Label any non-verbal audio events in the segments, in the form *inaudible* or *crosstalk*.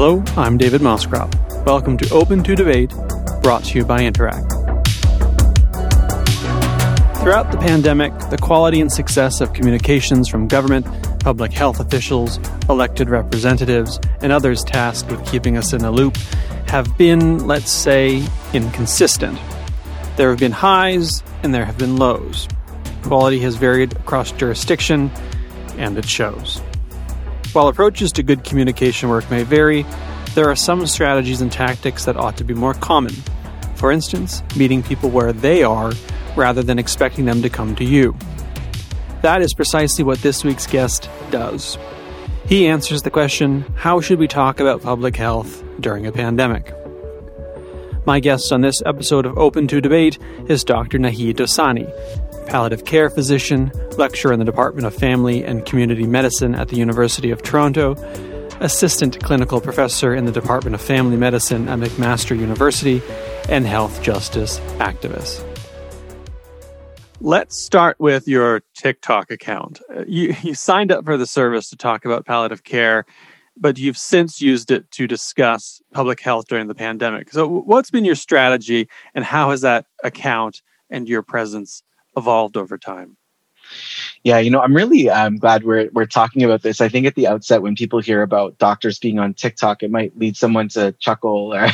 Hello, I'm David Moscrop. Welcome to Open to Debate, brought to you by Interact. Throughout the pandemic, the quality and success of communications from government, public health officials, elected representatives, and others tasked with keeping us in the loop have been, let's say, inconsistent. There have been highs and there have been lows. Quality has varied across jurisdiction, and it shows. While approaches to good communication work may vary, there are some strategies and tactics that ought to be more common. For instance, meeting people where they are rather than expecting them to come to you. That is precisely what this week's guest does. He answers the question how should we talk about public health during a pandemic? My guest on this episode of Open to Debate is Dr. Naheed Dosani, palliative care physician, lecturer in the Department of Family and Community Medicine at the University of Toronto, assistant clinical professor in the Department of Family Medicine at McMaster University, and health justice activist. Let's start with your TikTok account. Uh, you, *laughs* you signed up for the service to talk about palliative care, but you've since used it to discuss public health during the pandemic. So, what's been your strategy, and how has that account and your presence evolved over time? Yeah, you know, I'm really um, glad we're we're talking about this. I think at the outset, when people hear about doctors being on TikTok, it might lead someone to chuckle or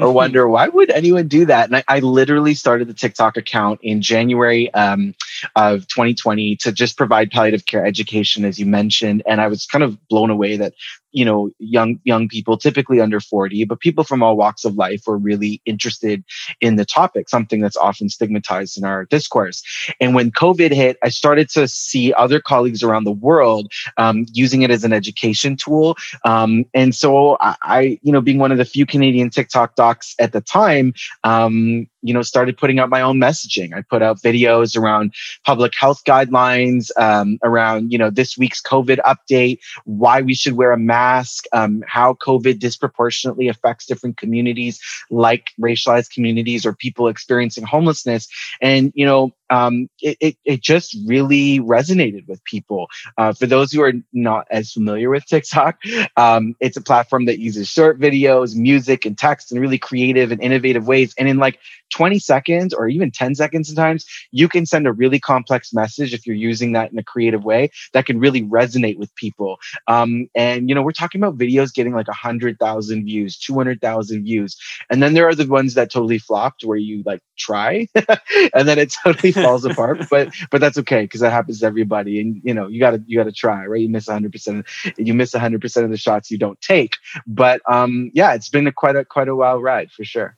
*laughs* or wonder why would anyone do that. And I, I literally started the TikTok account in January um, of 2020 to just provide palliative care education, as you mentioned, and I was kind of blown away that you know young young people typically under 40 but people from all walks of life were really interested in the topic something that's often stigmatized in our discourse. And when covid hit i started to see other colleagues around the world um, using it as an education tool. Um, and so I, I, you know being one of the few canadian tiktok docs at the time um, you know started putting out my own messaging. I put out videos around public health guidelines um, around you know this week's covid update why we should wear a mask um, how covid disproportionately affects different communities like racialized communities or people experiencing homelessness. And you know um, it, it, it, just really resonated with people. Uh, for those who are not as familiar with TikTok, um, it's a platform that uses short videos, music, and text in really creative and innovative ways. And in like 20 seconds or even 10 seconds sometimes, you can send a really complex message if you're using that in a creative way that can really resonate with people. Um, and, you know, we're talking about videos getting like 100,000 views, 200,000 views. And then there are the ones that totally flopped where you like try *laughs* and then it totally *laughs* falls apart. But, but that's okay because that happens to everybody. And, you know, you gotta, you gotta try, right? You miss 100%, you miss 100% of the shots you don't take. But, um, yeah, it's been a quite a, quite a wild ride for sure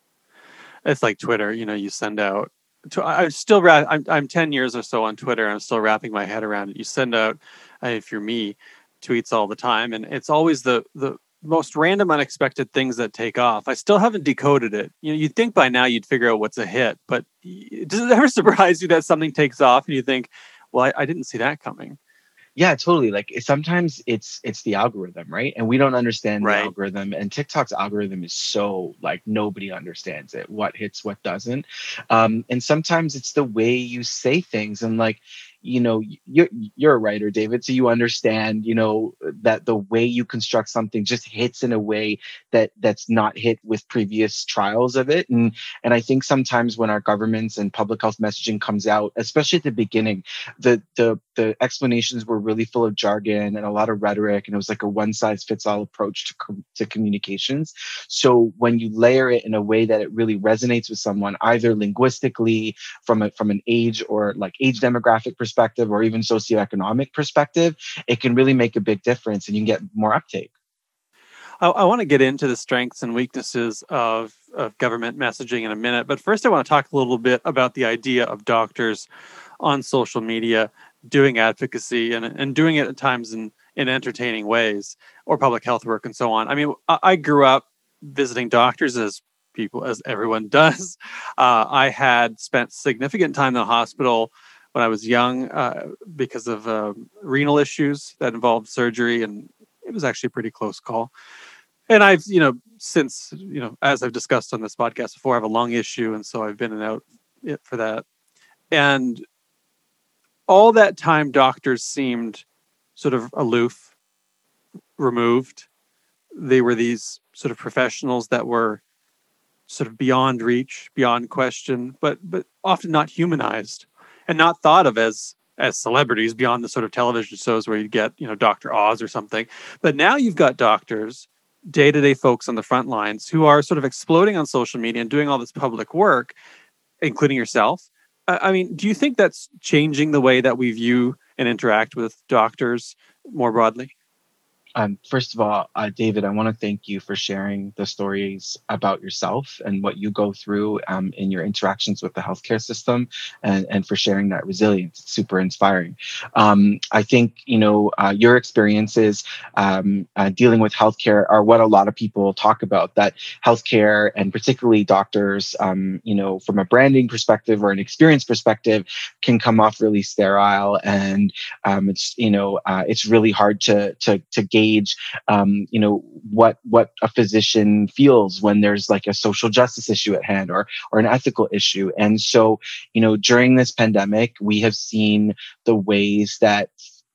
it's like Twitter. You know, you send out. To, I'm still. I'm I'm ten years or so on Twitter. I'm still wrapping my head around it. You send out, uh, if you're me, tweets all the time, and it's always the the most random, unexpected things that take off. I still haven't decoded it. You know, you'd think by now you'd figure out what's a hit, but does it *laughs* ever surprise you that something takes off and you think, "Well, I, I didn't see that coming." yeah totally like sometimes it's it's the algorithm right and we don't understand right. the algorithm and tiktok's algorithm is so like nobody understands it what hits what doesn't um and sometimes it's the way you say things and like you know you're you're a writer david so you understand you know that the way you construct something just hits in a way that that's not hit with previous trials of it. And and i think sometimes when our governments and public health messaging comes out especially at the beginning the the the explanations were really full of jargon and a lot of rhetoric and it was like a one size fits all approach to, to communications. So when you layer it in a way that it really resonates with someone either linguistically from a from an age or like age demographic perspective perspective or even socioeconomic perspective, it can really make a big difference and you can get more uptake. I, I want to get into the strengths and weaknesses of, of government messaging in a minute, but first I want to talk a little bit about the idea of doctors on social media doing advocacy and, and doing it at times in, in entertaining ways or public health work and so on. I mean, I, I grew up visiting doctors as people as everyone *laughs* does. Uh, I had spent significant time in the hospital when I was young uh, because of uh, renal issues that involved surgery, and it was actually a pretty close call. And I've, you know, since you know, as I've discussed on this podcast before, I have a lung issue, and so I've been and out for that. And all that time, doctors seemed sort of aloof, removed, they were these sort of professionals that were sort of beyond reach, beyond question, but but often not humanized and not thought of as as celebrities beyond the sort of television shows where you get, you know, Dr. Oz or something. But now you've got doctors, day-to-day folks on the front lines who are sort of exploding on social media and doing all this public work, including yourself. I mean, do you think that's changing the way that we view and interact with doctors more broadly? Um, first of all, uh, David, I want to thank you for sharing the stories about yourself and what you go through um, in your interactions with the healthcare system and, and for sharing that resilience. It's super inspiring. Um, I think, you know, uh, your experiences um, uh, dealing with healthcare are what a lot of people talk about that healthcare and particularly doctors, um, you know, from a branding perspective or an experience perspective can come off really sterile and um, it's, you know, uh, it's really hard to, to, to gauge gauge, um, you know, what what a physician feels when there's like a social justice issue at hand or or an ethical issue. And so, you know, during this pandemic, we have seen the ways that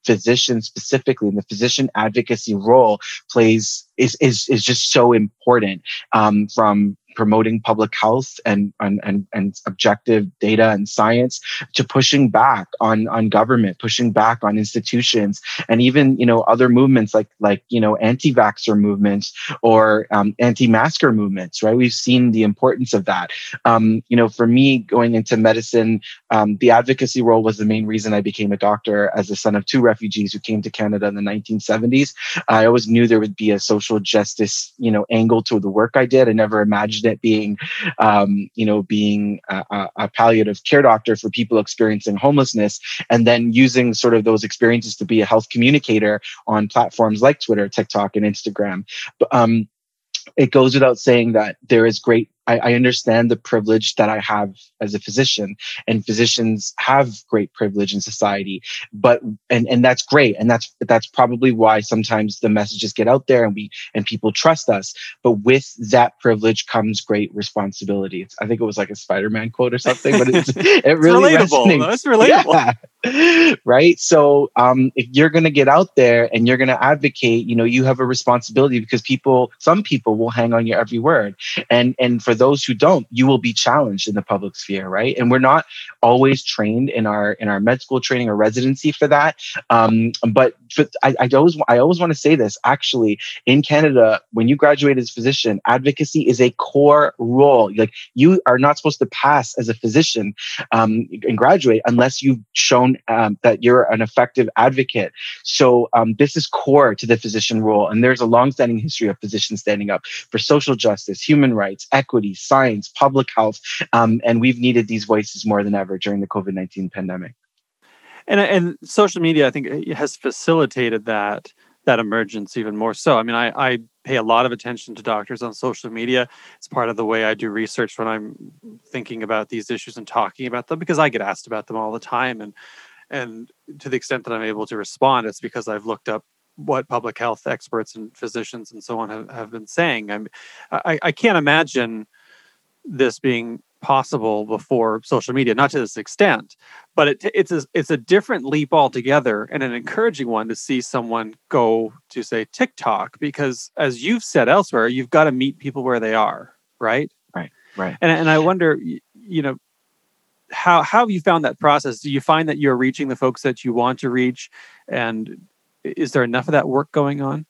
physicians specifically and the physician advocacy role plays is is is just so important um, from promoting public health and, and, and, and objective data and science to pushing back on, on government, pushing back on institutions, and even, you know, other movements like, like, you know, anti-vaxxer movements or um, anti-masker movements, right? We've seen the importance of that. Um, you know, for me going into medicine, um, the advocacy role was the main reason I became a doctor as a son of two refugees who came to Canada in the 1970s. I always knew there would be a social justice, you know, angle to the work I did. I never imagined it being, um, you know, being a, a, palliative care doctor for people experiencing homelessness, and then using sort of those experiences to be a health communicator on platforms like Twitter, TikTok, and Instagram. But, um, it goes without saying that there is great I, I, understand the privilege that I have as a physician, and physicians have great privilege in society. But and and that's great, and that's that's probably why sometimes the messages get out there, and we and people trust us. But with that privilege comes great responsibility. I think it was like a Spider-Man quote or something, but it's, *laughs* it really it's relatable. Resonates. That's relatable. Yeah. *laughs* right so um, if you're going to get out there and you're going to advocate you know you have a responsibility because people some people will hang on your every word and and for those who don't you will be challenged in the public sphere right and we're not always trained in our in our med school training or residency for that um, but I, I always i always want to say this actually in canada when you graduate as a physician advocacy is a core role like you are not supposed to pass as a physician um, and graduate unless you've shown um, that you're an effective advocate. So um, this is core to the physician role. And there's a longstanding history of physicians standing up for social justice, human rights, equity, science, public health. Um, and we've needed these voices more than ever during the COVID 19 pandemic. And, and social media, I think, has facilitated that that emergence even more so. I mean, I, I pay a lot of attention to doctors on social media. It's part of the way I do research when I'm thinking about these issues and talking about them because I get asked about them all the time. And and to the extent that I'm able to respond, it's because I've looked up what public health experts and physicians and so on have, have been saying. I'm, I, I can't imagine this being possible before social media, not to this extent, but it, it's a, it's a different leap altogether and an encouraging one to see someone go to say TikTok because as you've said elsewhere, you've got to meet people where they are, right? Right, right. And and I wonder, you know, how how have you found that process? Do you find that you're reaching the folks that you want to reach, and is there enough of that work going on?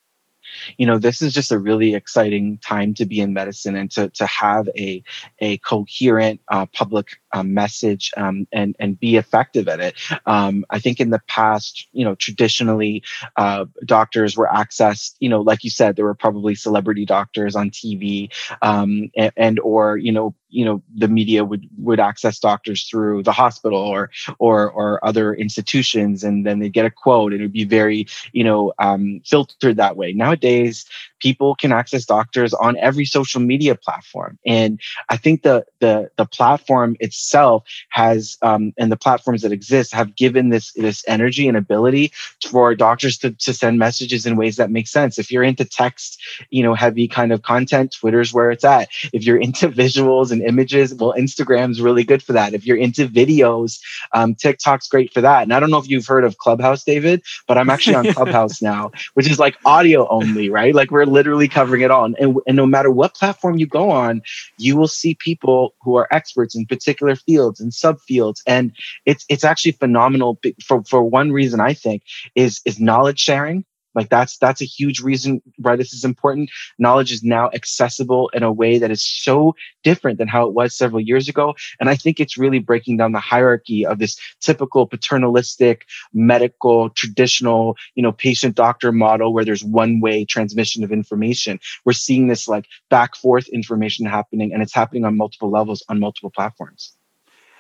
you know this is just a really exciting time to be in medicine and to, to have a, a coherent uh, public uh, message um, and, and be effective at it. Um, i think in the past you know traditionally uh, doctors were accessed you know like you said there were probably celebrity doctors on tv um, and, and or you know you know the media would would access doctors through the hospital or or or other institutions and then they'd get a quote and it would be very you know um, filtered that way. Nowadays people can access doctors on every social media platform and i think the the the platform itself itself has um, and the platforms that exist have given this this energy and ability for doctors to, to send messages in ways that make sense. If you're into text you know heavy kind of content twitter's where it's at. If you're into *laughs* visuals and images well instagram's really good for that. If you're into videos um, tiktok's great for that. And i don't know if you've heard of clubhouse david but i'm actually on *laughs* clubhouse now which is like audio only right? Like we're literally covering it all. And, and no matter what platform you go on you will see people who are experts in particular fields and subfields and it's it's actually phenomenal for for one reason i think is is knowledge sharing like that's that's a huge reason why this is important. Knowledge is now accessible in a way that is so different than how it was several years ago. And I think it's really breaking down the hierarchy of this typical paternalistic, medical, traditional, you know, patient doctor model where there's one way transmission of information. We're seeing this like back forth information happening and it's happening on multiple levels on multiple platforms.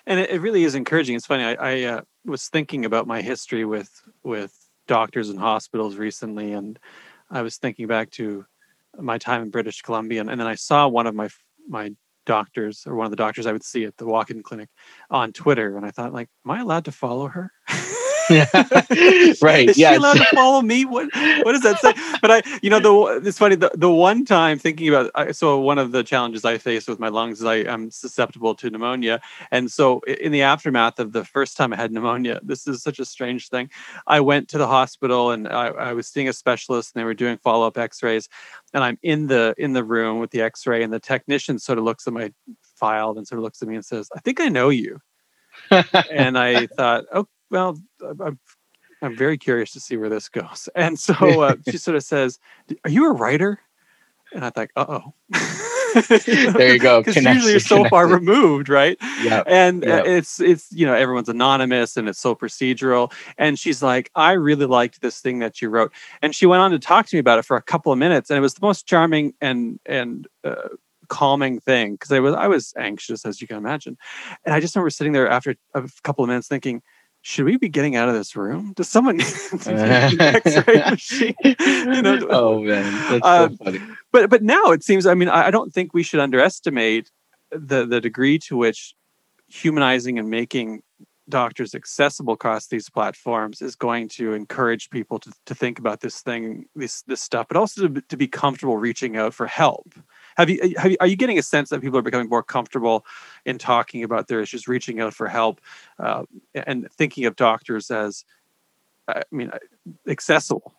And it, really is encouraging. It's funny. I, I uh, was thinking about my history with with doctors and hospitals recently, and I was thinking back to my time in British Columbia, and, and then I saw one of my my doctors or one of the doctors I would see at the walk-in clinic on Twitter, and I thought, like, am I allowed to follow her? *laughs* *laughs* right. Is she allowed to follow me? What What does that say? But I, you know, the it's funny. The, the one time thinking about, I, so one of the challenges I face with my lungs is I am susceptible to pneumonia, and so in the aftermath of the first time I had pneumonia, this is such a strange thing. I went to the hospital and I, I was seeing a specialist, and they were doing follow up X rays, and I'm in the in the room with the X ray, and the technician sort of looks at my file and sort of looks at me and says, "I think I know you." *laughs* and I thought, oh, well, I'm, I'm very curious to see where this goes. *laughs* And so *laughs* uh, she sort of says, "Are you a writer?" And I thought, "Uh oh." *laughs* there you go. Because usually you're so connected. far removed, right? Yeah. And yep. it's it's you know everyone's anonymous and it's so procedural. And she's like, I really liked this thing that you wrote. And she went on to talk to me about it for a couple of minutes, and it was the most charming and and uh, calming thing because I was I was anxious as you can imagine, and I just remember sitting there after a couple of minutes thinking should we be getting out of this room? Does someone *laughs* need *laughs* an X-ray machine? *laughs* you know, oh man, that's so uh, funny. But but now it seems. I mean, I, I don't think we should underestimate the the degree to which humanizing and making doctors accessible across these platforms is going to encourage people to, to think about this thing this this stuff but also to, to be comfortable reaching out for help have you, uh, have you, are you getting a sense that people are becoming more comfortable in talking about their issues, reaching out for help, uh, and thinking of doctors as, uh, I mean, uh, accessible?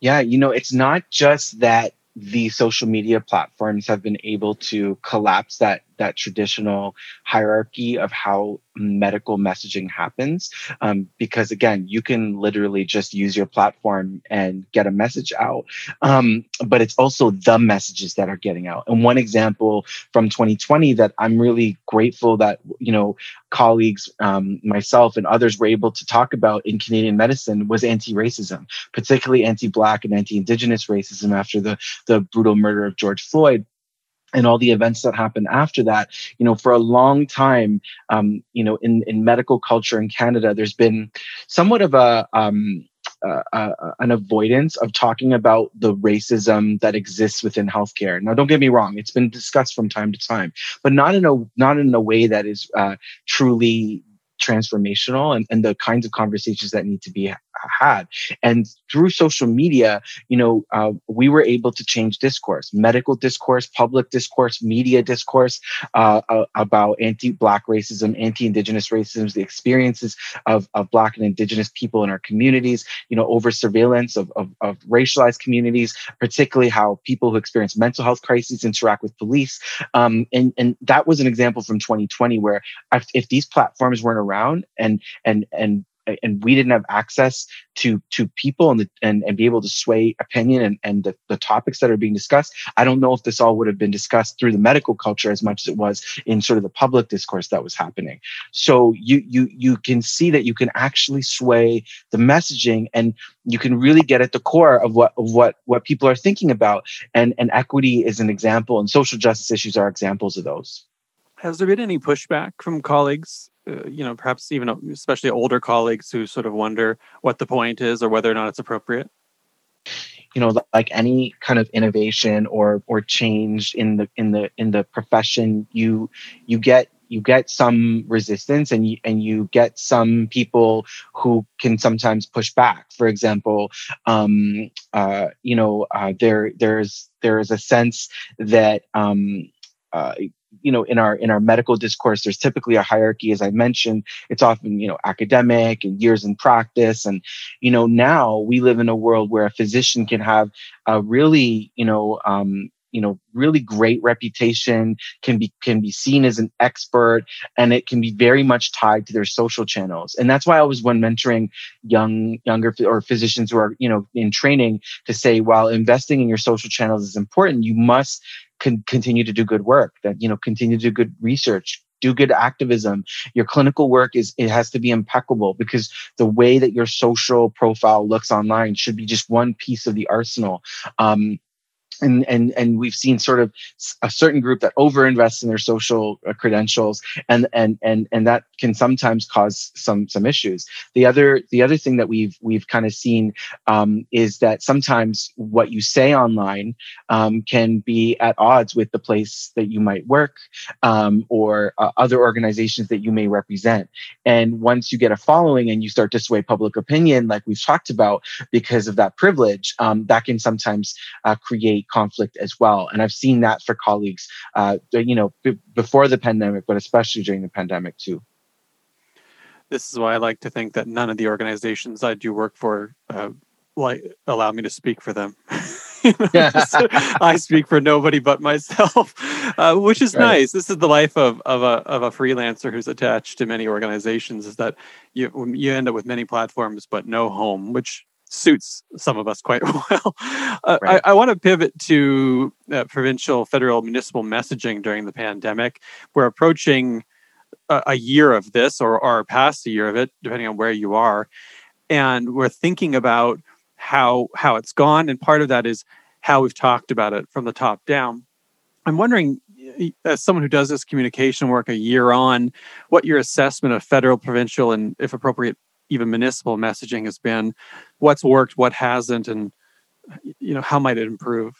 Yeah, you know, it's not just that the social media platforms have been able to collapse that that traditional hierarchy of how medical messaging happens. Um, because again, you can literally just use your platform and get a message out. Um, but it's also the messages that are getting out. And one example from 2020 that I'm really grateful that, you know, colleagues, um, myself and others were able to talk about in Canadian medicine was anti-racism, particularly anti-black and anti-indigenous racism after the, the brutal murder of George Floyd and all the events that happened after that you know for a long time um, you know in in medical culture in canada there's been somewhat of a um, uh, uh, an avoidance of talking about the racism that exists within healthcare. Now, don't get me wrong; it's been discussed from time to time, but not in a not in a way that is uh, truly transformational and, and the kinds of conversations that need to be had. And through social media, you know, uh, we were able to change discourse, medical discourse, public discourse, media discourse uh, about anti-black racism, anti-indigenous racism, the experiences of, of black and indigenous people in our communities, you know, over surveillance of, of, of racialized communities, particularly how people who experience mental health crises interact with police. Um, and, and that was an example from 2020 where if these platforms weren't around and, and, and and we didn't have access to to people and the, and, and be able to sway opinion and, and the, the topics that are being discussed. I don't know if this all would have been discussed through the medical culture as much as it was in sort of the public discourse that was happening. So you you you can see that you can actually sway the messaging and you can really get at the core of what of what what people are thinking about. And and equity is an example and social justice issues are examples of those. Has there been any pushback from colleagues uh, you know, perhaps even especially older colleagues who sort of wonder what the point is or whether or not it's appropriate? You know, like any kind of innovation or or change in the in the in the profession, you you get you get some resistance and you and you get some people who can sometimes push back for example um, uh, you know uh, there there's there is a sense that um, uh, you know in our in our medical discourse there's typically a hierarchy as i mentioned. It's often you know academic and years in practice. And you know now we live in a world where a physician can have a really you know um, you know really great reputation can be can be seen as an expert and it can be very much tied to their social channels. And that's why i was when mentoring young younger or physicians who are you know in training to say while investing in your social channels is important you must con- continue to do good work that you know continue to do good research do good activism. Your clinical work is it has to be impeccable because the way that your social profile looks online should be just one piece of the arsenal. Um, and and and we've seen sort of a certain group that overinvests in their social uh, credentials and and and and that can sometimes cause some some issues. The other the other thing that we've we've kind of seen um, is that sometimes what you say online um, can be at odds with the place that you might work um, or uh, other organizations that you may represent. And once you get a following and you start to sway public opinion like we've talked about because of that privilege um, that can sometimes uh, create conflict as well. And I've seen that for colleagues, uh, you know, b- before the pandemic, but especially during the pandemic too. This is why I like to think that none of the organizations I do work for uh, like allow me to speak for them. *laughs* *laughs* I speak for nobody but myself, *laughs* uh, which is right. nice. This is the life of, of a of a freelancer who's attached to many organizations. Is that you you end up with many platforms but no home, which suits some of us quite *laughs* well. Uh, right. I, I want to pivot to uh, provincial, federal, municipal messaging during the pandemic. We're approaching a, a year of this, or, or past a year of it, depending on where you are, and we're thinking about how how it's gone. And part of that is how we've talked about it from the top down. I'm wondering, as someone who does this communication work a year on, what your assessment of federal, provincial, and if appropriate, even municipal messaging has been what's worked what hasn't and you know how might it improve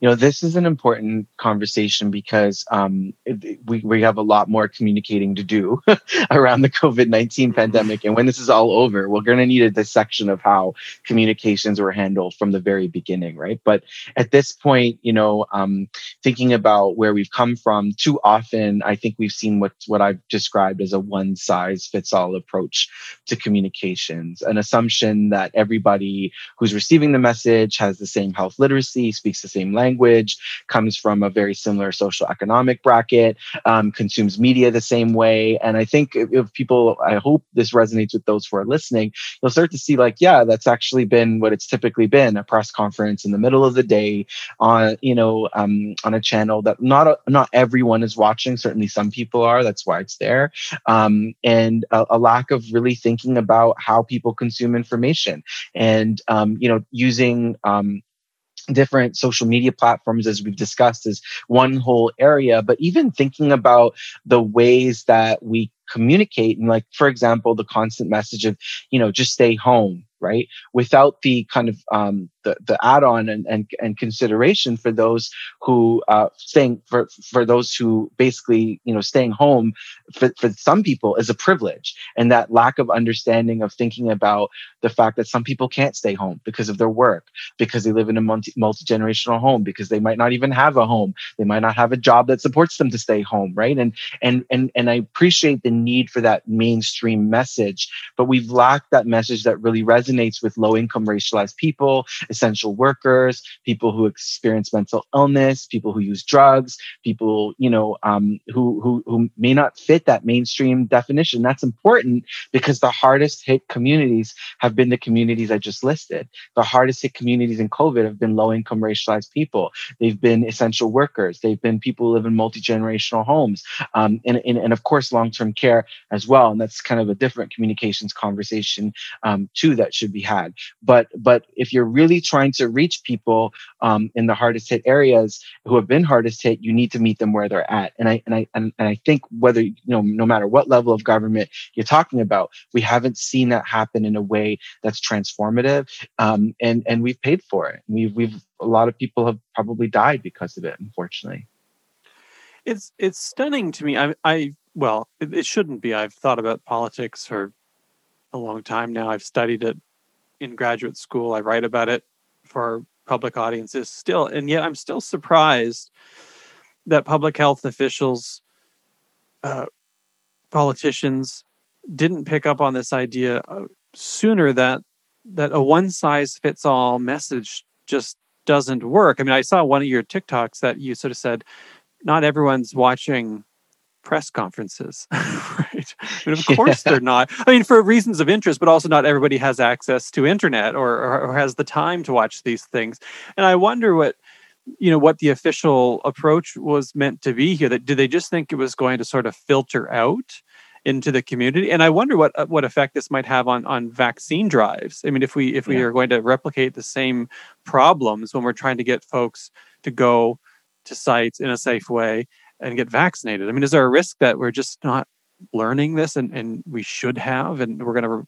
you know this is an important conversation because um, it, we, we have a lot more communicating to do *laughs* around the covid-19 pandemic. And when this is all over we're going to need a dissection of how communications were handled from the very beginning right? But at this point you know um, thinking about where we've come from too often i think we've seen what what i've described as a one size fits all approach to communications. An assumption that everybody who's receiving the message has the same health literacy speaks the same same language, comes from a very similar social economic bracket, um, consumes media the same way. And I think if, people, I hope this resonates with those who are listening, you'll start to see like, yeah, that's actually been what it's typically been a press conference in the middle of the day on, you know, um, on a channel that not, a, not everyone is watching. Certainly some people are. That's why it's there. Um, and a, a, lack of really thinking about how people consume information and, um, you know, using, um, different social media platforms as we've discussed is one whole area. But even thinking about the ways that we communicate and like for example the constant message of you know just stay home right? Without the kind of um, the, the add-on and, and, and consideration for those who uh, staying for, for those who basically you know staying home for, for some people is a privilege. And that lack of understanding of thinking about the fact that some people can't stay home because of their work because they live in a multi, multi-generational home because they might not even have a home. They might not have a job that supports them to stay home right? And and and and i appreciate the need for that mainstream message but we've lacked that message that really resonates with low income racialized people essential workers, people who experience mental illness, people who use drugs, people you know um, who, who who may not fit that mainstream definition. That's important because the hardest hit communities have been the communities I just listed. The hardest hit communities in COVID have been low income racialized people. They've been essential workers. They've been people who live in multi generational homes, um, and, and and of course long term care as well. And that's kind of a different communications conversation um, too that should be had. But but if you're really trying to reach people um, in the hardest hit areas who have been hardest hit, you need to meet them where they're at. And I and I and, and I think whether you know no matter what level of government you're talking about, we haven't seen that happen in a way that's transformative. Um, and and we've paid for it. We've we've a lot of people have probably died because of it, unfortunately it's it's stunning to me. I I well, it, it shouldn't be. I've thought about politics for a long time now. I've studied it in graduate school. I write about it for public audiences still, and yet I'm still surprised that public health officials, uh, politicians, didn't pick up on this idea uh, sooner that that a one size fits all message just doesn't work. I mean, I saw one of your TikToks that you sort of said, not everyone's watching press conferences, *laughs* right? And of *laughs* course yeah. they're not. I mean, for reasons of interest, but also not everybody has access to internet or, or, or has the time to watch these things. And I wonder what you know what the official approach was meant to be here that did they just think it was going to sort of filter out into the community and i wonder what uh, what effect this might have on on vaccine drives i mean if we if we yeah. are going to replicate the same problems when we're trying to get folks to go to sites in a safe way and get vaccinated? I mean, is there a risk that we're just not learning this and, and we should have, and we're going to re-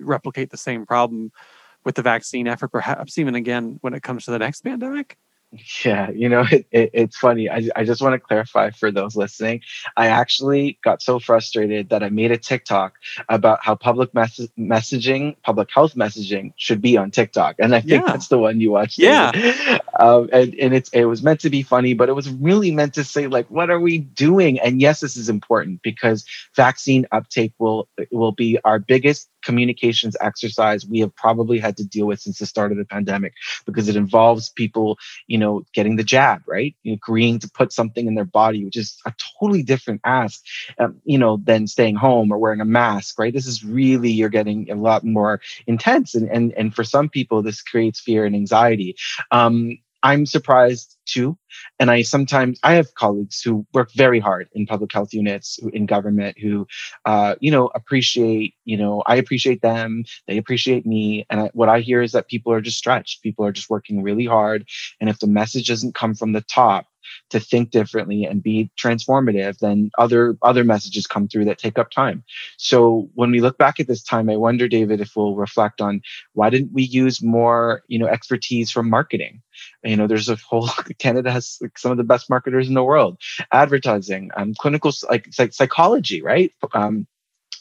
replicate the same problem with the vaccine effort, perhaps even again when it comes to the next pandemic? Yeah, you know, *laughs* it, it, it's funny. I, I just want to clarify for those listening. I actually got so frustrated that I made a TikTok about how public mes- messaging, public health messaging should be on TikTok. And I think yeah. that's the one you watched. Yeah. *laughs* Um, and and it's, it was meant to be funny, but it was really meant to say, like, what are we doing? And yes, this is important because vaccine uptake will, will be our biggest communications exercise we have probably had to deal with since the start of the pandemic because it involves people, you know, getting the jab, right? Agreeing to put something in their body, which is a totally different ask, um, you know, than staying home or wearing a mask, right? This is really, you're getting a lot more intense. And, and, and for some people, this creates fear and anxiety. Um, I'm surprised too. And I sometimes, I have colleagues who work very hard in public health units, in government, who, uh, you know, appreciate, you know, I appreciate them. They appreciate me. And I, what I hear is that people are just stretched. People are just working really hard. And if the message doesn't come from the top, to think differently and be transformative, then other other messages come through that take up time. So when we look back at this time, I wonder, David, if we'll reflect on why didn't we use more, you know, expertise from marketing? You know, there's a whole *laughs* Canada has some of the best marketers in the world, advertising, um, clinical like, like psychology, right? Um,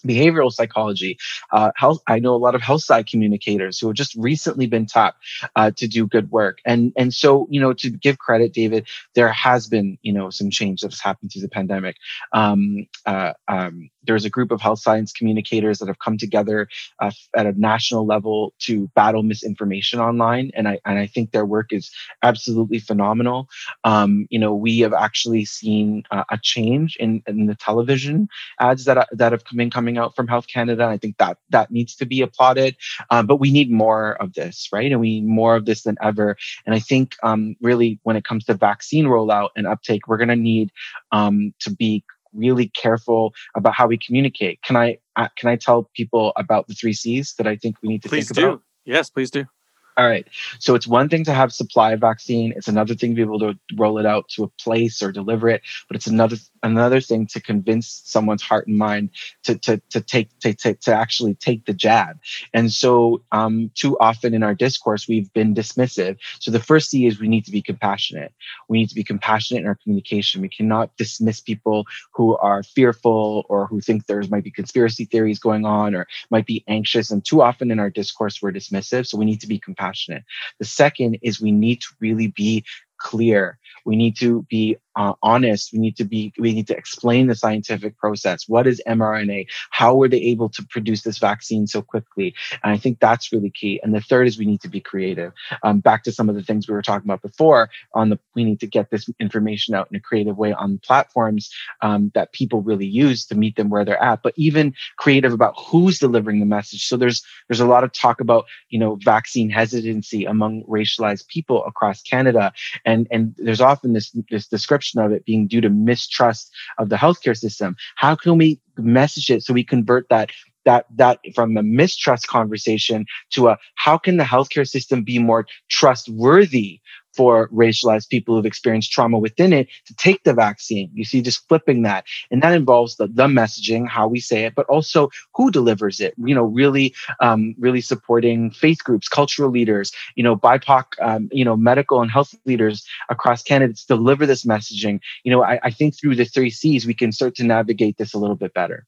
behavioral psychology, uh, health. I know a lot of health side communicators who have just recently been taught uh, to do good work. And and so you know to give credit, David, there has been you know some change that has happened through the pandemic. Um, uh, um, there's a group of health science communicators that have come together uh, at a national level to battle misinformation online, and I and I think their work is absolutely phenomenal. Um, you know, we have actually seen uh, a change in, in the television ads that that have been coming out from Health Canada. I think that that needs to be applauded, um, but we need more of this, right? And we need more of this than ever. And I think um, really when it comes to vaccine rollout and uptake, we're going to need um, to be really careful about how we communicate. Can I uh, can I tell people about the three C's that I think we need to please think do. about? Yes, please do. All right. So it's one thing to have supply of vaccine. It's another thing to be able to roll it out to a place or deliver it. But it's another another thing to convince someone's heart and mind to to to take to to, to actually take the jab. And so um, too often in our discourse we've been dismissive. So the first C is we need to be compassionate. We need to be compassionate in our communication. We cannot dismiss people who are fearful or who think there might be conspiracy theories going on or might be anxious. And too often in our discourse we're dismissive. So we need to be compassionate compassionate. The second is we need to really be clear. We need to be uh, honest. We need to be, we need to explain the scientific process. What is mRNA? How were they able to produce this vaccine so quickly? And I think that's really key. And the third is we need to be creative. Um, back to some of the things we were talking about before on the, we need to get this information out in a creative way on platforms um, that people really use to meet them where they're at, but even creative about who's delivering the message. So there's, there's a lot of talk about, you know, vaccine hesitancy among racialized people across Canada. And, and there's often this, this description perception of it being due to mistrust of the healthcare system. How can we message it so we convert that that that from a mistrust conversation to a how can the healthcare system be more trustworthy for racialized people who've experienced trauma within it to take the vaccine. You see, just flipping that. And that involves the, the messaging, how we say it, but also who delivers it, you know, really, um, really supporting faith groups, cultural leaders, you know, BIPOC, um, you know, medical and health leaders across Canada to deliver this messaging. You know, I, I think through the three C's, we can start to navigate this a little bit better.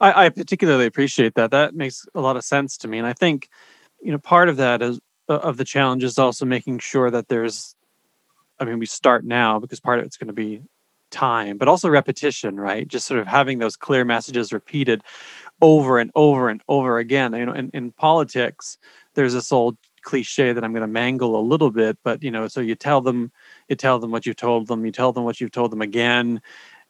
I, I particularly appreciate that. That makes a lot of sense to me. And I think, you know, part of that is of the challenge is also making sure that there's i mean we start now because part of it's going to be time but also repetition right? Just sort of having those clear messages repeated over and over and over again. You know in, in politics there's this old cliche that i'm going to mangle a little bit but you know so you tell them you tell them what you've told them you tell them what you've told them again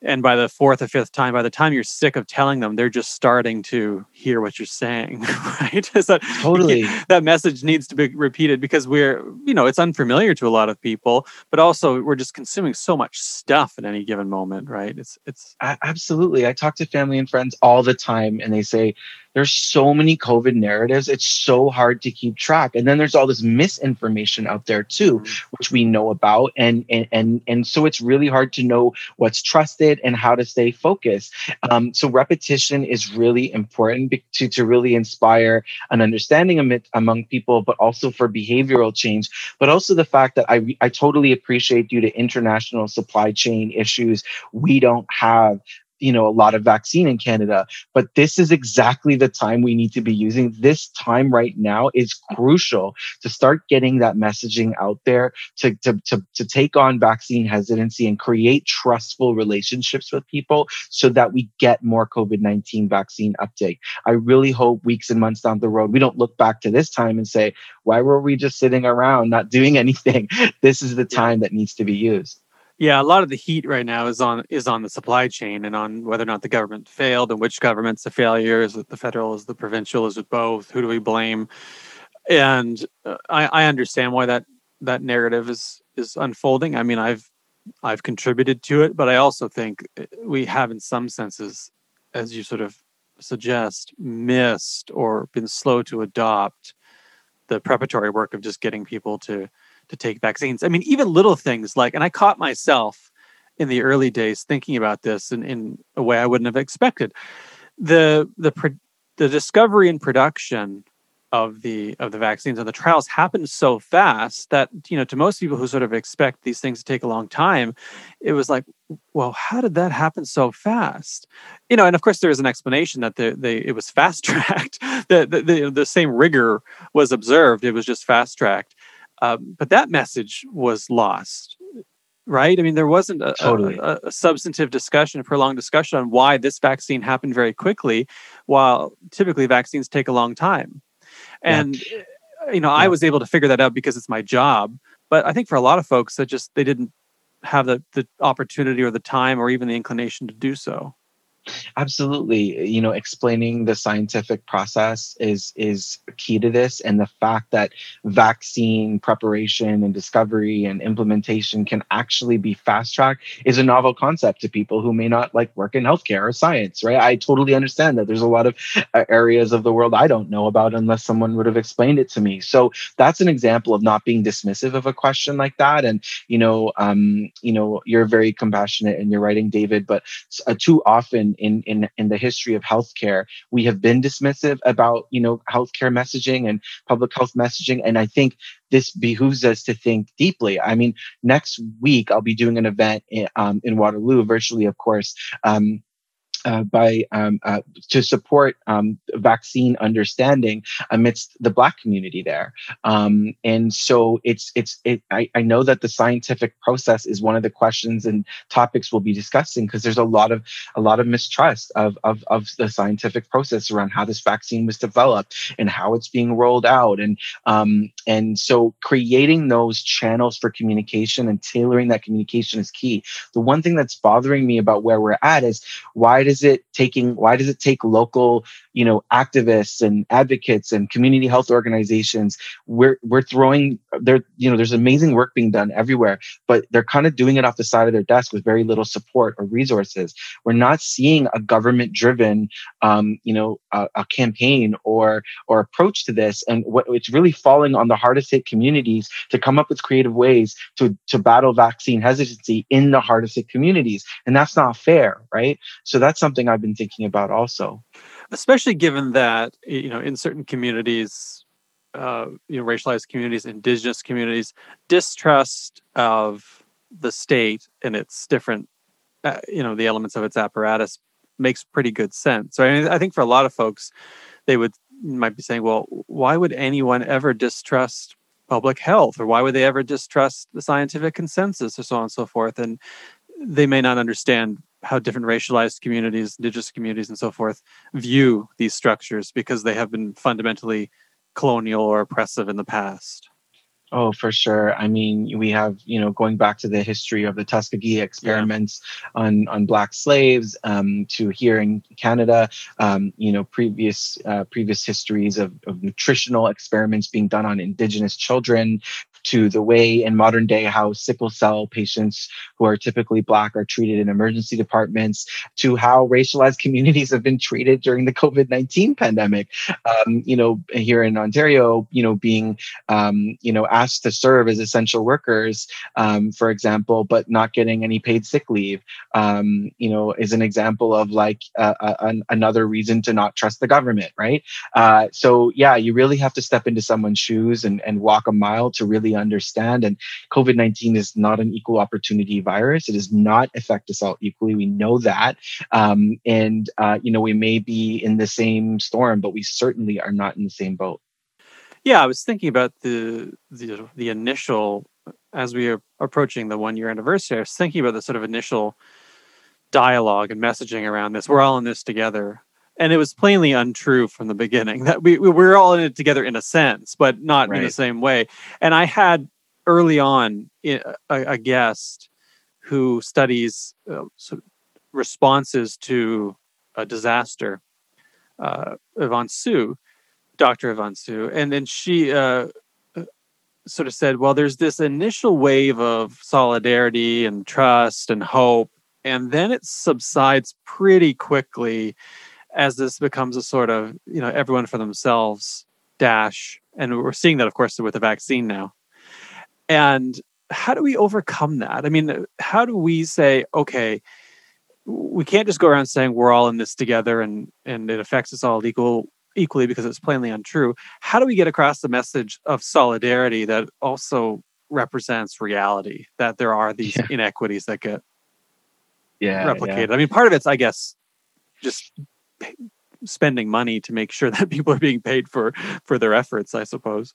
and by the fourth or fifth time by the time you're sick of telling them they're just starting to hear what you're saying *laughs* right? *laughs* So totally. *laughs* that message needs to be repeated because we're you know it's unfamiliar to a lot of people but also we're just consuming so much stuff at any given moment right? It's it's absolutely. I talk to family and friends all the time and they say there's so many COVID narratives. It's so hard to keep track. And then there's all this misinformation out there too, mm-hmm. which we know about. And, and, and, and so it's really hard to know what's trusted and how to stay focused. Um, so repetition is really important to, to really inspire an understanding amid, among people, but also for behavioral change. But also the fact that I, I totally appreciate due to international supply chain issues, we don't have you know a lot of vaccine in Canada. But this is exactly the time we need to be using. This time right now is crucial to start getting that messaging out there to to to, to take on vaccine hesitancy and create trustful relationships with people so that we get more COVID nineteen vaccine uptake. I really hope weeks and months down the road we don't look back to this time and say why were we just sitting around not doing *laughs* anything. This is the time that needs to be used. Yeah, a lot of the heat right now is on is on the supply chain and on whether or not the government failed and which government's a failure. Is it the federal? Is the provincial? Is it both? Who do we blame? And uh, I, I understand why that that narrative is is unfolding. I mean, I've I've contributed to it, but I also think uh, we have, in some senses, as you sort of suggest, missed or been slow to adopt the preparatory work of just getting people to to take vaccines. I mean, even little things like, and I caught myself in the early days thinking about this in, in a way I wouldn't have expected. The the the discovery and production of the of the vaccines and the trials happened so fast that you know to most people who sort of expect these things to take a long time it was like well how did that happen so fast you know and of course there is an explanation that the, the it was fast tracked *laughs* the, the, the the same rigor was observed it was just fast tracked um, but that message was lost, right? I mean, there wasn't a, totally. a, a, substantive discussion, a prolonged discussion on why this vaccine happened very quickly, while typically vaccines take a long time. And yeah. you know, yeah. I was able to figure that out because it's my job. But I think for a lot of folks, that just they didn't have the the opportunity or the time or even the inclination to do so. Absolutely. You know, explaining the scientific process is is key to this and the fact that vaccine preparation and discovery and implementation can actually be fast tracked is a novel concept to people who may not like work in healthcare or science, right? I totally understand that there's a lot of uh, areas of the world I don't know about unless someone would have explained it to me. So that's an example of not being dismissive of a question like that and you know, um, you know, you're very compassionate in your writing David, but uh, too often in in in the history of healthcare, we have been dismissive about you know healthcare messaging and public health messaging, and I think this behooves us to think deeply. I mean, next week I'll be doing an event in, um, in Waterloo, virtually, of course. Um, uh, by um, uh, to support um, vaccine understanding amidst the Black community there, um, and so it's it's it. I, I know that the scientific process is one of the questions and topics we'll be discussing because there's a lot of a lot of mistrust of, of of the scientific process around how this vaccine was developed and how it's being rolled out, and um, and so creating those channels for communication and tailoring that communication is key. The one thing that's bothering me about where we're at is why does it taking why does it take local you know activists and advocates and community health organizations we're we're throwing there you know there's amazing work being done everywhere but they're kind of doing it off the side of their desk with very little support or resources. We're not seeing a government driven um, you know a, a, campaign or or approach to this and what it's really falling on the hardest hit communities to come up with creative ways to to battle vaccine hesitancy in the hardest hit communities and that's not fair right? So that's something i've been thinking about also especially given that you know in certain communities uh, you know racialized communities indigenous communities distrust of the state and its different uh, you know the elements of its apparatus makes pretty good sense. So I, mean, I think for a lot of folks they would might be saying well why would anyone ever distrust public health? Or why would they ever distrust the scientific consensus? or so on and so forth. And they may not understand how different racialized communities, indigenous communities, and so forth view these structures because they have been fundamentally colonial or oppressive in the past. Oh, for sure. I mean, we have, you know, going back to the history of the Tuskegee experiments yeah. on, on black slaves um, to here in Canada, um, you know, previous uh, previous histories of, of nutritional experiments being done on Indigenous children, to the way in modern day how sickle cell patients who are typically black are treated in emergency departments to how racialized *laughs* communities have been treated during the covid-19 pandemic. Um, you know here in ontario you know being um, you know asked to serve as essential workers um, for example but not getting any paid sick leave um, you know is an example of like uh, another reason to not trust the government right? Uh, so yeah you really have to step into someone's shoes and, and walk a mile to really understand. And COVID 19 is not an equal opportunity virus. It does not affect us all equally. We know that. Um, and, uh, you know, we may be in the same storm, but we certainly are not in the same boat. Yeah, I was thinking about the the, the initial as we are approaching the one year anniversary. I was thinking about the sort of initial dialogue and messaging around this. We're all in this together and it was plainly untrue from the beginning that we, we were all in it together in a sense but not right. in the same way and i had early on a, a guest who studies uh, responses to a disaster uh, Yvonne Su, Dr. Yvonne Su, and then she uh, uh, sort of said, "Well, there's this initial wave of solidarity and trust and hope, and then it subsides pretty quickly, as this becomes a sort of you know everyone for themselves dash and we're seeing that of course with the vaccine now and how do we overcome that i mean how do we say okay we can't just go around saying we're all in this together and and it affects us all equal equally because it's plainly untrue how do we get across the message of solidarity that also represents reality that there are these yeah. inequities that get yeah, replicated yeah. i mean part of it's i guess just spending money to make sure *laughs* that people are being paid for for their efforts i suppose.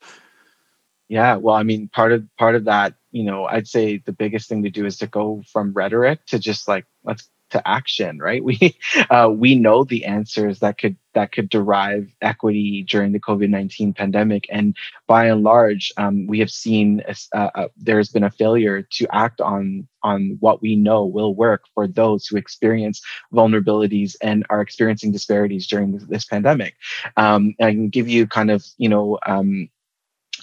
Yeah well i mean part of part of that you know i'd say the biggest thing to do is to go from rhetoric to just like let's to action right? *laughs* We uh, we know the answers that could that could derive equity during the covid-19 pandemic. And by and large um, we have seen uh, uh, there's been a failure to act on on what we know will work for those who experience vulnerabilities and are experiencing disparities during this, this pandemic. Um, i can give you kind of you know um,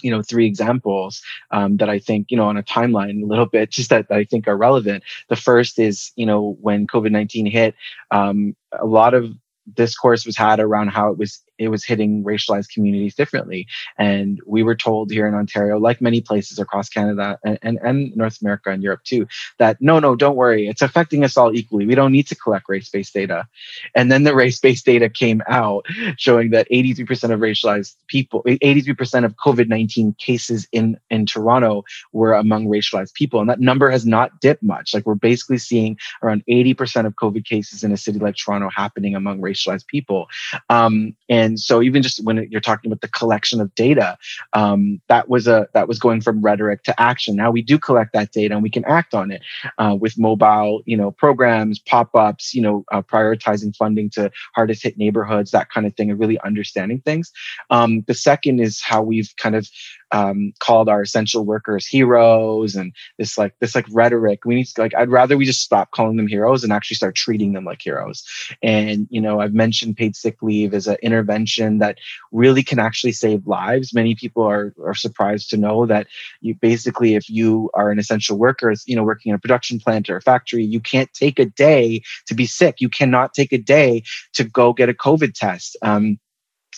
you know three examples um, that I think you know on a timeline a little bit just that, that I think are relevant. The first is you know when COVID nineteen hit, um, a lot of discourse was had around how it was it was hitting racialized communities differently. And we were told here in Ontario, like many places across Canada and, and, and, North America and Europe too, that no, no, don't worry. It's affecting us all equally. We don't need to collect race based data. And then the race based data came out showing that 83% of racialized people, 83% of COVID 19 cases in, in Toronto were among racialized people. And that number has not dipped much. Like we're basically seeing around 80% of COVID cases in a city like Toronto happening among racialized people. Um, and so even just when you're talking about the collection of data, um, that was a that was going from rhetoric to action. Now we do collect that data and we can act on it uh, with mobile, you know, programs, pop-ups, you know, uh, prioritizing funding to hardest hit neighborhoods, that kind of thing, and really understanding things. Um, the second is how we've kind of um, called our essential workers heroes and this like this like rhetoric. We need to like I'd rather we just stop calling them heroes and actually start treating them like heroes. And you know, I've mentioned paid sick leave as an intervention that really can actually save lives. Many people are are surprised to know that you basically if you are an essential worker, you know, working in a production plant or a factory, you can't take a day to be sick. You cannot take a day to go get a COVID test. Um,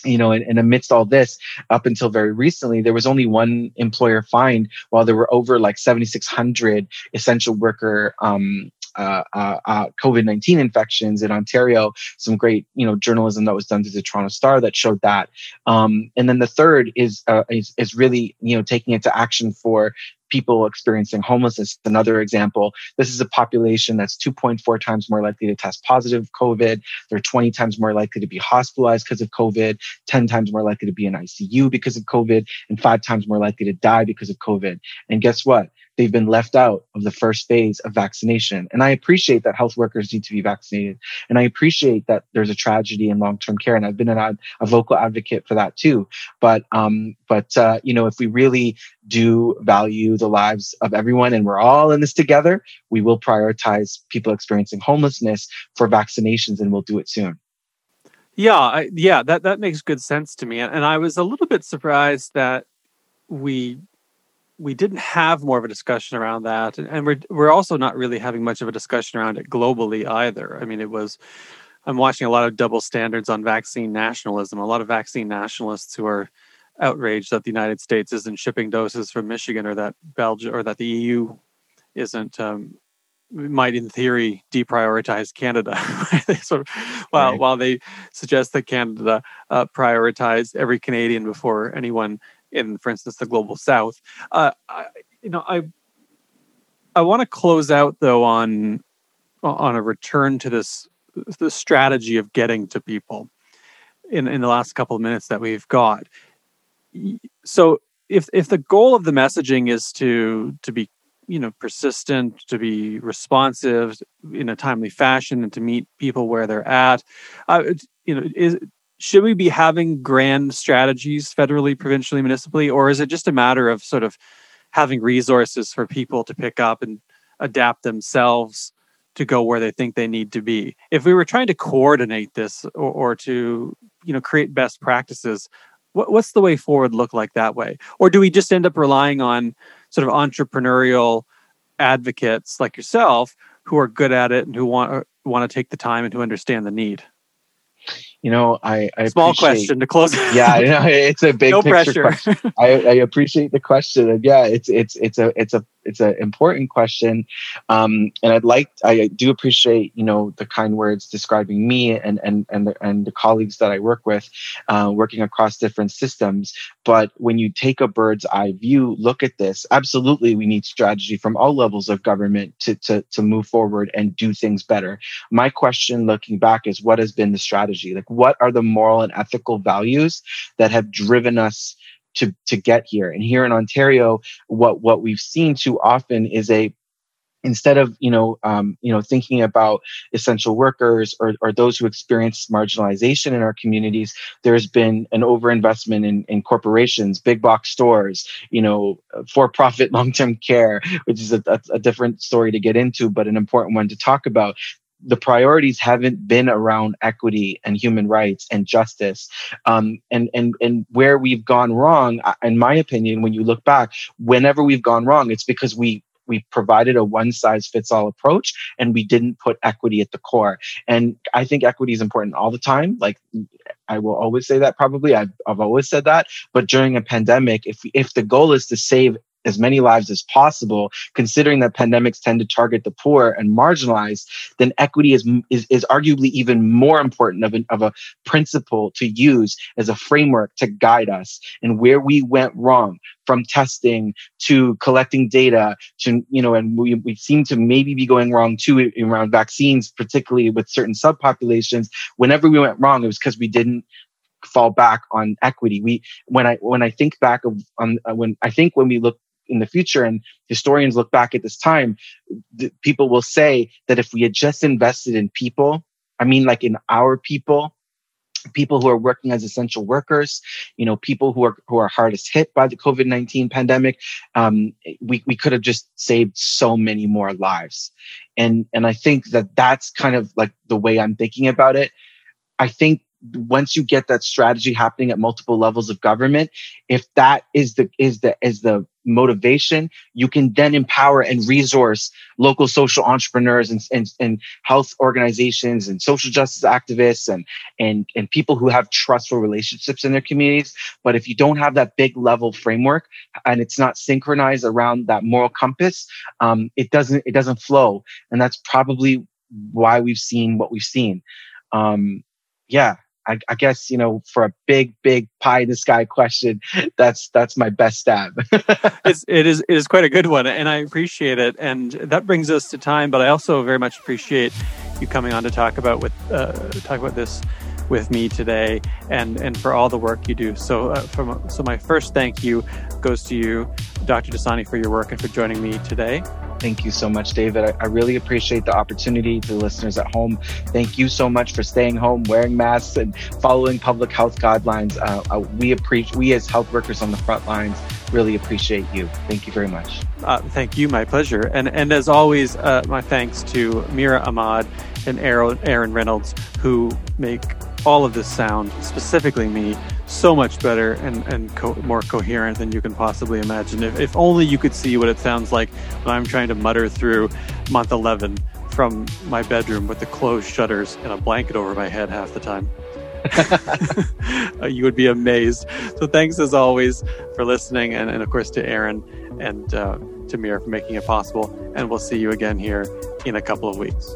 you know, and, and, amidst all this, up until very recently, there was only one employer fined while there were over like 7,600 essential worker um, uh, uh, uh, COVID nineteen infections in Ontario. Some great, you know, journalism that was done through the Toronto Star that showed that. Um, and then the third is, uh, is is really, you know, taking into action for people experiencing homelessness. Another example. This is a population that's 2.4 times more likely to test positive COVID. They're 20 times more likely to be hospitalized because of COVID, 10 times more likely to be in ICU because of COVID, and five times more likely to die because of COVID. And guess what? They've been left out of the first phase of vaccination. And I appreciate that health workers need to be vaccinated. And I appreciate that there's a tragedy in long-term care. And I've been an, a vocal advocate for that too. But, um, but, uh, you know, if we really do value the lives of everyone and we're all in this together, we will prioritize people experiencing homelessness for vaccinations and we'll do it soon. Yeah, I, yeah, that that makes good sense to me, and I was a little bit surprised that we we didn't have more of a discussion around that, and, and we're we're also not really having much of a discussion around it globally either. I mean, it was. I'm watching a lot of double standards on vaccine nationalism. A lot of vaccine nationalists who are outraged that the United States isn't shipping doses from Michigan or that Belgium or that the EU isn't um, might in theory deprioritize Canada. *laughs* sort of, while right. while they suggest that Canada uh, prioritize every Canadian before anyone in, for instance, the global south. Uh, I, you know, I I want to close out though on on a return to this the strategy of getting to people in in the last couple of minutes that we've got. So if if the goal of the messaging is to to be you know persistent to be responsive in a timely fashion and to meet people where they're at uh, you know is should we be having grand strategies federally, provincially, municipally, or is it just a matter of sort of having resources for people to pick up and adapt themselves to go where they think they need to be? If we were trying to coordinate this or, or to you know create best practices, what, what's the way forward look like that way? Or do we just end up relying on sort of entrepreneurial advocates like yourself who are good at it and who want want to take the time and who understand the need? You know, I, I small question to close. yeah, *laughs* I know it's a big no picture pressure. question. I, I appreciate the question, and yeah, it's it's it's a it's a it's an important question, um, and I'd like I do appreciate you know the kind words describing me and and and the, and the colleagues that I work with, uh, working across different systems. But when you take a bird's eye view, look at this. Absolutely, we need strategy from all levels of government to to to move forward and do things better. My question, looking back, is what has been the strategy? Like what are the moral and ethical values that have driven us to to get here. And here in ontario what what we've seen too often is a instead of you know um, you know thinking about essential workers or, or those who experience marginalization in our communities there's been an overinvestment in, in corporations big box stores you know for profit *laughs* long-term care which is a, a, a different story to get into but an important one to talk about the priorities haven't been around equity and human rights and justice. Um, and, and, and where we've gone wrong, in my opinion, when you look back, whenever we've gone wrong, it's because we we provided a one size fits all approach and we didn't put equity at the core. And I think equity is important all the time. Like I will always say that probably I've, I've always said that. But during a pandemic, if, if the goal is to save as many lives as possible, considering that pandemics tend to target the poor and marginalized, then equity is, is, is arguably even more important of, an, of a principle to use as a framework to guide us and where we went wrong from testing to collecting data to, you know, and we, we seem to maybe be going wrong too around vaccines, particularly with certain subpopulations. Whenever we went wrong, it was because we didn't fall back on equity. We when I when I think back of on when I think when we look in the future and historians look back at this time people will say that if we had just invested in people i mean like in our people people who are working as essential workers, you know, people who are who are hardest hit by the COVID nineteen pandemic. Um, we we could have just saved so many more lives, and and I think that that's kind of like the way I'm thinking about it. I think once you get that strategy happening at multiple levels of government, if that is the is the is the motivation, you can then empower and resource local social entrepreneurs and, and, and health organizations and social justice activists and, and, and people who have trustful relationships in their communities. But if you don't have that big level framework and it's not synchronized around that moral compass, um, it doesn't, it doesn't flow. And that's probably why we've seen what we've seen. Um, yeah, I, I, guess you know for a big big pie in the sky question that's that's my best stab. *laughs* It's, it is it is quite a good one and i appreciate it and that brings us to time but i also very much appreciate you coming on to talk about with uh, talk about this with me today and and for all the work you do. So uh, from so my first thank you goes to you dr Dosani for your work and for joining me today Thank you so much, David. I, I, really appreciate the opportunity to the listeners at home. Thank you so much for staying home, wearing masks, and following public health guidelines. Uh, uh, we appreciate, we as health workers on the front lines really appreciate you. Thank you very much. Uh, thank you. My pleasure. And, and as always, uh, my thanks to Mira Ahmad and Aaron Reynolds, who make all of this sound, specifically me, so much better and, and co- more coherent than you can possibly imagine. If, if only you could see what it sounds like when I'm trying to mutter through month 11 from my bedroom with the closed shutters and a blanket over my head half the time. *laughs* *laughs* you would be amazed. So thanks as always for listening, and, and of course to Aaron and uh, to Mira for making it possible. And we'll see you again here in a couple of weeks.